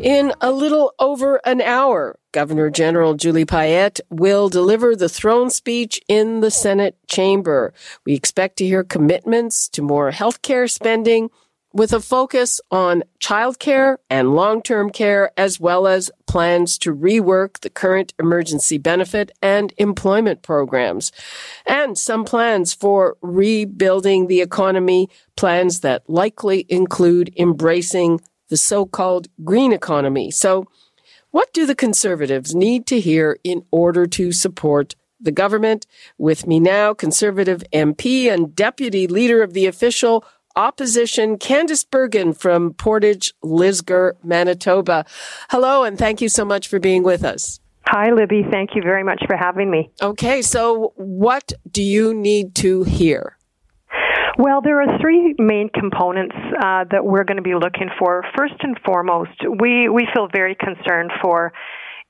In a little over an hour, Governor General Julie Payette will deliver the throne speech in the Senate chamber. We expect to hear commitments to more healthcare spending with a focus on childcare and long-term care, as well as plans to rework the current emergency benefit and employment programs, and some plans for rebuilding the economy, plans that likely include embracing the so-called green economy. So what do the conservatives need to hear in order to support the government? With me now, conservative MP and deputy leader of the official opposition, Candice Bergen from Portage, Lisgar, Manitoba. Hello, and thank you so much for being with us. Hi, Libby. Thank you very much for having me. Okay, so what do you need to hear? Well, there are three main components uh, that we're going to be looking for. First and foremost, we, we feel very concerned for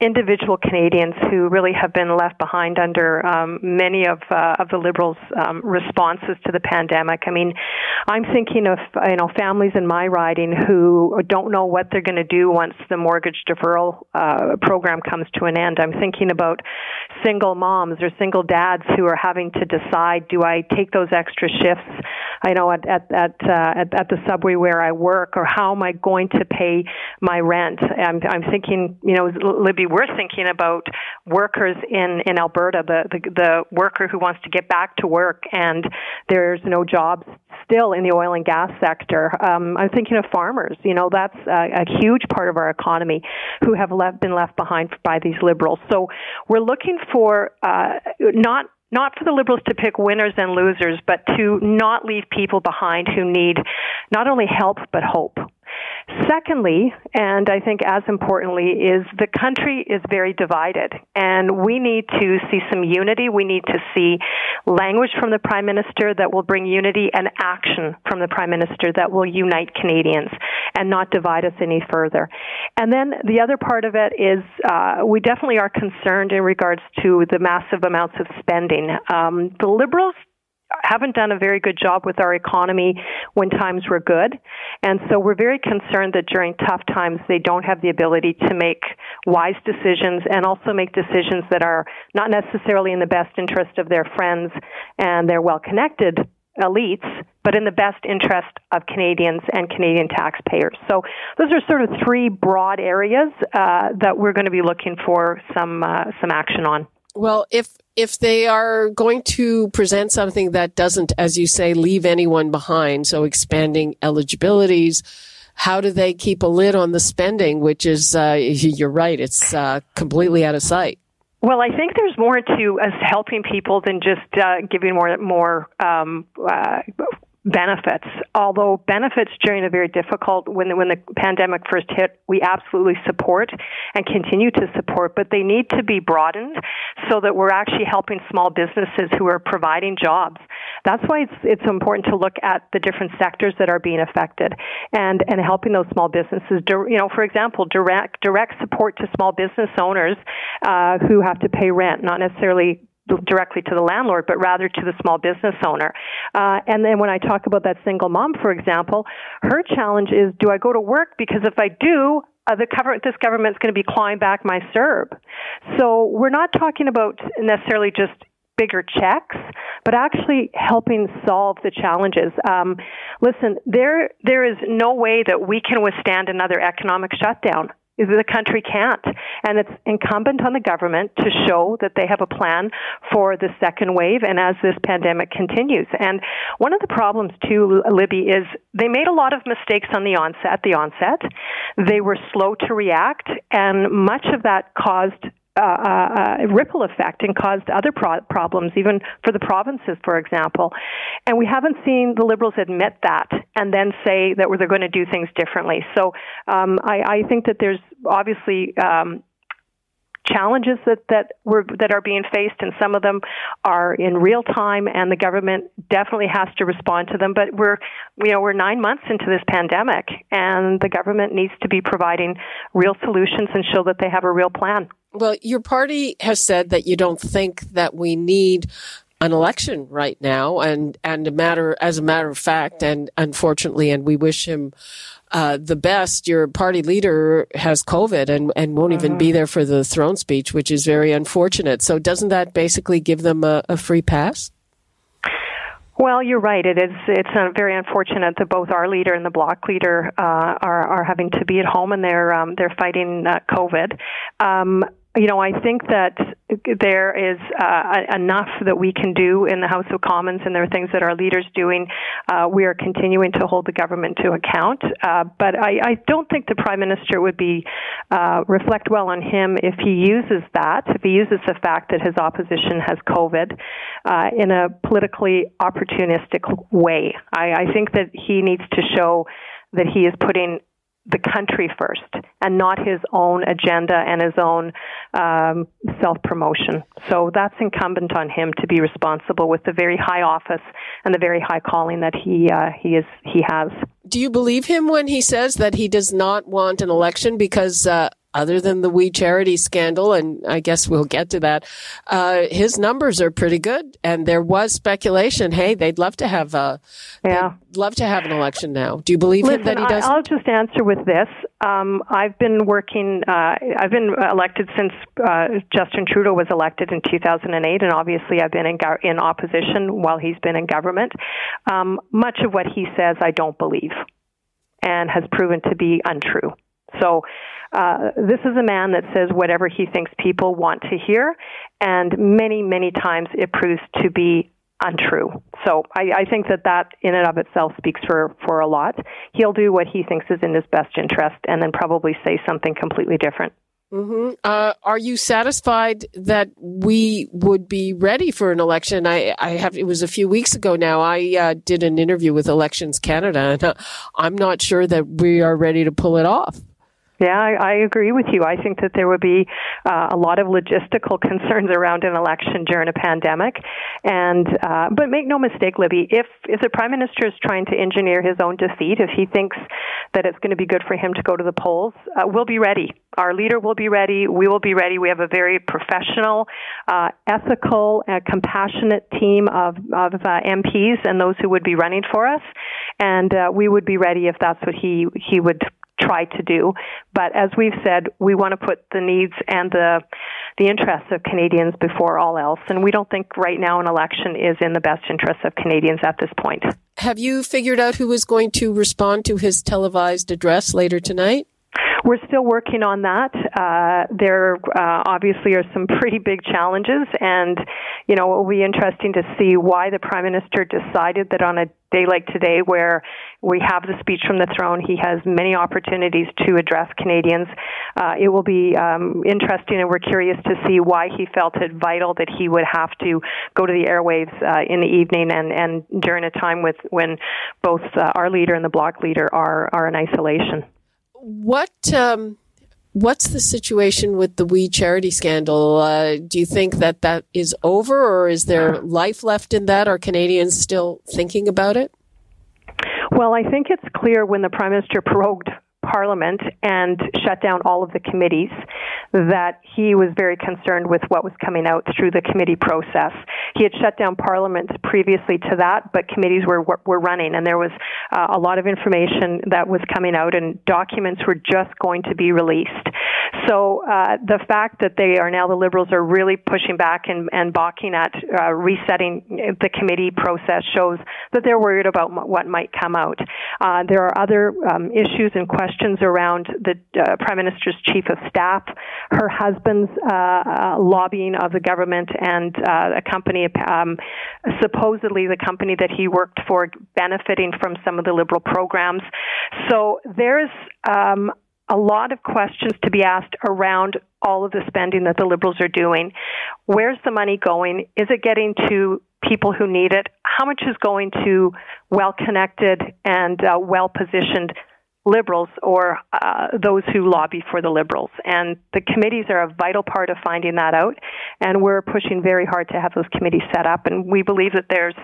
individual Canadians who really have been left behind under um, many of uh, of the Liberals' um, responses to the pandemic. I mean, I'm thinking of you know families in my riding who don't know what they're going to do once the mortgage deferral uh, program comes to an end. I'm thinking about single moms or single dads who are having to decide: Do I take those extra shifts? I know at at at, uh, at, at the subway where I work, or how am I going to pay my rent? I'm I'm thinking, you know, Libby we're thinking about workers in in Alberta, the, the the worker who wants to get back to work, and there's no jobs still in the oil and gas sector. Um, I'm thinking of farmers. You know, that's a, a huge part of our economy who have left, been left behind by these liberals. So we're looking for uh, not not for the liberals to pick winners and losers, but to not leave people behind who need not only help but hope. Secondly, and I think as importantly, is the country is very divided, and we need to see some unity. We need to see language from the Prime Minister that will bring unity and action from the Prime Minister that will unite Canadians and not divide us any further. And then the other part of it is uh, we definitely are concerned in regards to the massive amounts of spending. Um, the Liberals haven't done a very good job with our economy when times were good. And so we're very concerned that during tough times they don't have the ability to make wise decisions and also make decisions that are not necessarily in the best interest of their friends and their well connected elites, but in the best interest of Canadians and Canadian taxpayers. So those are sort of three broad areas uh, that we're going to be looking for some uh, some action on. Well, if if they are going to present something that doesn't, as you say, leave anyone behind, so expanding eligibilities, how do they keep a lid on the spending, which is, uh, you're right, it's uh, completely out of sight? Well, I think there's more to us helping people than just uh, giving more more um, uh, benefits. Although benefits during a very difficult when when the pandemic first hit, we absolutely support and continue to support, but they need to be broadened so that we're actually helping small businesses who are providing jobs. That's why it's it's important to look at the different sectors that are being affected and and helping those small businesses. You know, for example, direct direct support to small business owners uh, who have to pay rent, not necessarily directly to the landlord, but rather to the small business owner. Uh, and then when I talk about that single mom, for example, her challenge is, do I go to work? Because if I do, uh, the government, this government's going to be clawing back my CERB. So we're not talking about necessarily just bigger checks, but actually helping solve the challenges. Um, listen, there there is no way that we can withstand another economic shutdown the country can't. And it's incumbent on the government to show that they have a plan for the second wave and as this pandemic continues. And one of the problems too, Libby, is they made a lot of mistakes on the onset, the onset. They were slow to react and much of that caused uh, uh, ripple effect and caused other pro- problems, even for the provinces, for example. And we haven't seen the Liberals admit that and then say that they're going to do things differently. So um, I, I, think that there's obviously um, challenges that that that are being faced, and some of them are in real time, and the government definitely has to respond to them. But we're you know we're nine months into this pandemic, and the government needs to be providing real solutions and show that they have a real plan. Well, your party has said that you don't think that we need an election right now, and and a matter as a matter of fact, and unfortunately, and we wish him uh, the best. Your party leader has COVID and and won't mm-hmm. even be mm-hmm. there for the throne speech, which is very unfortunate. So, doesn't that basically give them a, a free pass? Well, you're right. It is. It's very unfortunate that both our leader and the bloc leader uh, are are having to be at home and they're um, they're fighting uh, COVID. Um, you know, I think that there is uh, enough that we can do in the House of Commons, and there are things that our leaders doing. Uh, we are continuing to hold the government to account, uh, but I, I, don't think the Prime Minister would be uh, reflect well on him if he uses that, if he uses the fact that his opposition has COVID uh, in a politically opportunistic way. I, I think that he needs to show that he is putting the country first and not his own agenda and his own um, self promotion. So that's incumbent on him to be responsible with the very high office and the very high calling that he uh, he is he has. Do you believe him when he says that he does not want an election because uh, other than the We Charity scandal, and I guess we'll get to that, uh, his numbers are pretty good. And there was speculation, hey, they'd love to have a, yeah. love to have an election now. Do you believe Listen, him that he does? I'll just answer with this. Um, I've been working. Uh, I've been elected since uh, Justin Trudeau was elected in 2008, and obviously I've been in, go- in opposition while he's been in government. Um, much of what he says, I don't believe, and has proven to be untrue. So uh, this is a man that says whatever he thinks people want to hear, and many, many times it proves to be untrue. So I, I think that that in and of itself speaks for, for a lot. He'll do what he thinks is in his best interest and then probably say something completely different. Mm-hmm. Uh, are you satisfied that we would be ready for an election? I, I have. It was a few weeks ago now. I uh, did an interview with Elections Canada, and uh, I'm not sure that we are ready to pull it off. Yeah, I, I agree with you. I think that there would be uh, a lot of logistical concerns around an election during a pandemic, and uh, but make no mistake, Libby, if if the prime minister is trying to engineer his own defeat, if he thinks that it's going to be good for him to go to the polls, uh, we'll be ready. Our leader will be ready. We will be ready. We have a very professional, uh, ethical, compassionate team of of uh, MPs and those who would be running for us, and uh, we would be ready if that's what he he would try to do. But as we've said, we want to put the needs and the the interests of Canadians before all else. And we don't think right now an election is in the best interests of Canadians at this point. Have you figured out who is going to respond to his televised address later tonight? We're still working on that. Uh, there uh, obviously are some pretty big challenges, and you know it will be interesting to see why the prime minister decided that on a day like today, where we have the speech from the throne, he has many opportunities to address Canadians. Uh, it will be um, interesting, and we're curious to see why he felt it vital that he would have to go to the airwaves uh, in the evening and, and during a time with when both uh, our leader and the bloc leader are are in isolation what um, what's the situation with the We Charity scandal? Uh, do you think that that is over, or is there life left in that? Are Canadians still thinking about it? Well, I think it's clear when the Prime Minister prorogued Parliament and shut down all of the committees, that he was very concerned with what was coming out through the committee process. He had shut down Parliament previously to that, but committees were were running, and there was uh, a lot of information that was coming out, and documents were just going to be released. So uh, the fact that they are now the Liberals are really pushing back and, and balking at uh, resetting the committee process shows that they're worried about what might come out. Uh, there are other um, issues and questions questions around the uh, Prime Minister's Chief of Staff, her husband's uh, uh lobbying of the government, and uh, a company, um, supposedly the company that he worked for, benefiting from some of the Liberal programs. So there's um, a lot of questions to be asked around all of the spending that the Liberals are doing. Where's the money going? Is it getting to people who need it? How much is going to well connected and uh, well positioned liberals or uh, those who lobby for the liberals. And the committees are a vital part of finding that out. And we're pushing very hard to have those committees set up. And we believe that there's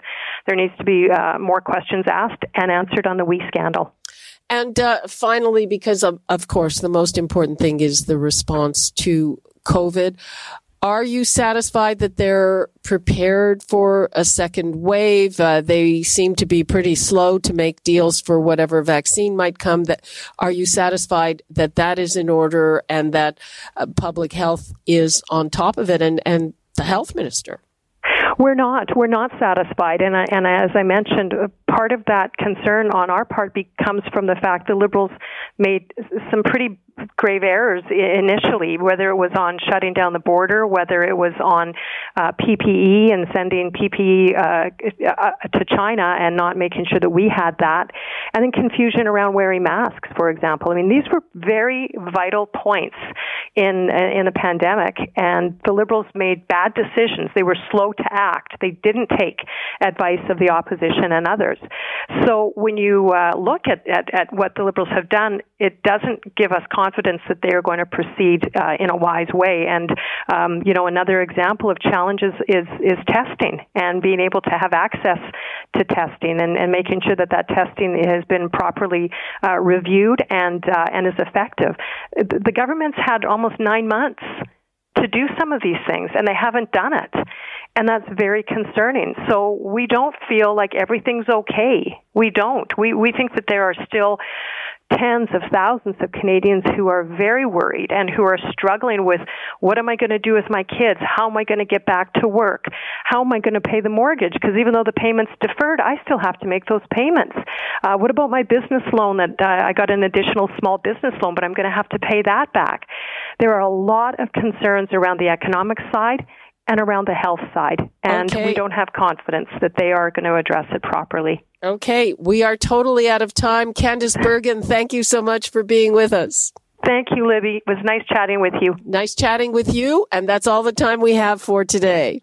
there needs to be uh, more questions asked and answered on the WE scandal. And uh, finally, because of, of course the most important thing is the response to COVID. Are you satisfied that they're prepared for a second wave? Uh, they seem to be pretty slow to make deals for whatever vaccine might come. That are you satisfied that that is in order and that uh, public health is on top of it? And and the health minister. We're not. We're not satisfied, and and as I mentioned, part of that concern on our part becomes from the fact the Liberals made some pretty grave errors initially, whether it was on shutting down the border, whether it was on uh, PPE and sending PPE uh, uh, to China and not making sure that we had that, and then confusion around wearing masks, for example. I mean, these were very vital points in in the pandemic, and the Liberals made bad decisions. They were slow to act. They didn't take advice of the opposition and others. So when you uh, look at, at, at what the Liberals have done, it doesn't give us confidence that they are going to proceed uh, in a wise way. And um, you know, another example of challenges is is testing and being able to have access to testing and, and making sure that that testing has been properly uh, reviewed and uh, and is effective. The government's had almost nine months to do some of these things, and they haven't done it. And that's very concerning. So we don't feel like everything's okay. We don't. We, we think that there are still tens of thousands of Canadians who are very worried and who are struggling with what am I going to do with my kids? How am I going to get back to work? How am I going to pay the mortgage? Because even though the payment's deferred, I still have to make those payments. Uh, what about my business loan that uh, I got an additional small business loan, but I'm going to have to pay that back? There are a lot of concerns around the economic side and around the health side. And okay. we don't have confidence that they are going to address it properly. Okay, we are totally out of time. Candice Bergen, thank you so much for being with us. Thank you, Libby. It was nice chatting with you. Nice chatting with you, and that's all the time we have for today.